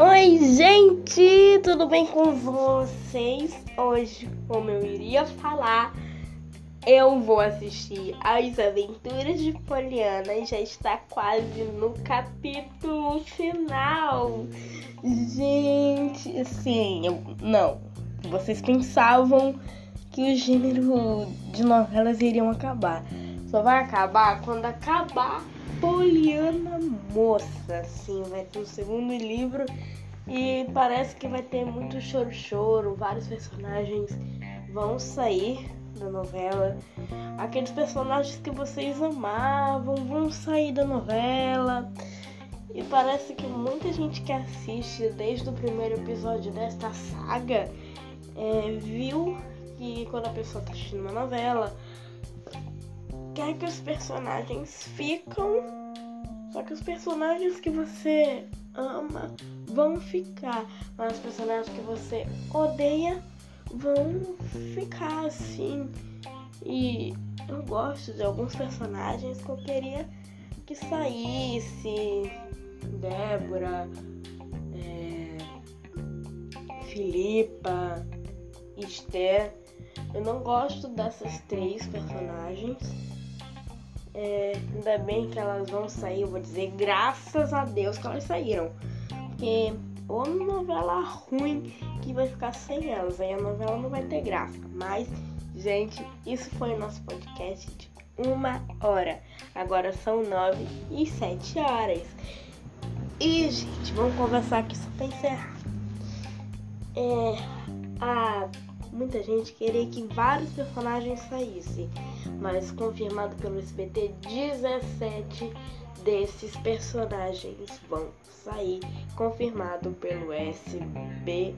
Oi, gente, tudo bem com vocês? Hoje, como eu iria falar, eu vou assistir As Aventuras de Poliana e já está quase no capítulo final. Gente, sim, eu, não. Vocês pensavam que o gênero de novelas iriam acabar. Só vai acabar quando acabar Poliana Moça. Sim, vai ter o segundo livro e parece que vai ter muito choro-choro. Vários personagens vão sair da novela. Aqueles personagens que vocês amavam vão sair da novela. E parece que muita gente que assiste desde o primeiro episódio desta saga é, viu que quando a pessoa tá assistindo uma novela, quer que os personagens ficam, só que os personagens que você ama vão ficar, mas os personagens que você odeia vão ficar assim. E eu gosto de alguns personagens que eu queria que saísse. Débora, é, Filipa, Esther. Eu não gosto dessas três personagens. É, ainda bem que elas vão sair, eu vou dizer, graças a Deus que elas saíram. Porque ou novela ruim que vai ficar sem elas, aí a novela não vai ter graça. Mas, gente, isso foi o nosso podcast de uma hora. Agora são nove e sete horas. E, gente, vamos conversar aqui só pra encerrar. É, a muita gente queria que vários personagens saíssem, mas confirmado pelo SBT, 17 desses personagens vão sair, confirmado pelo SBT.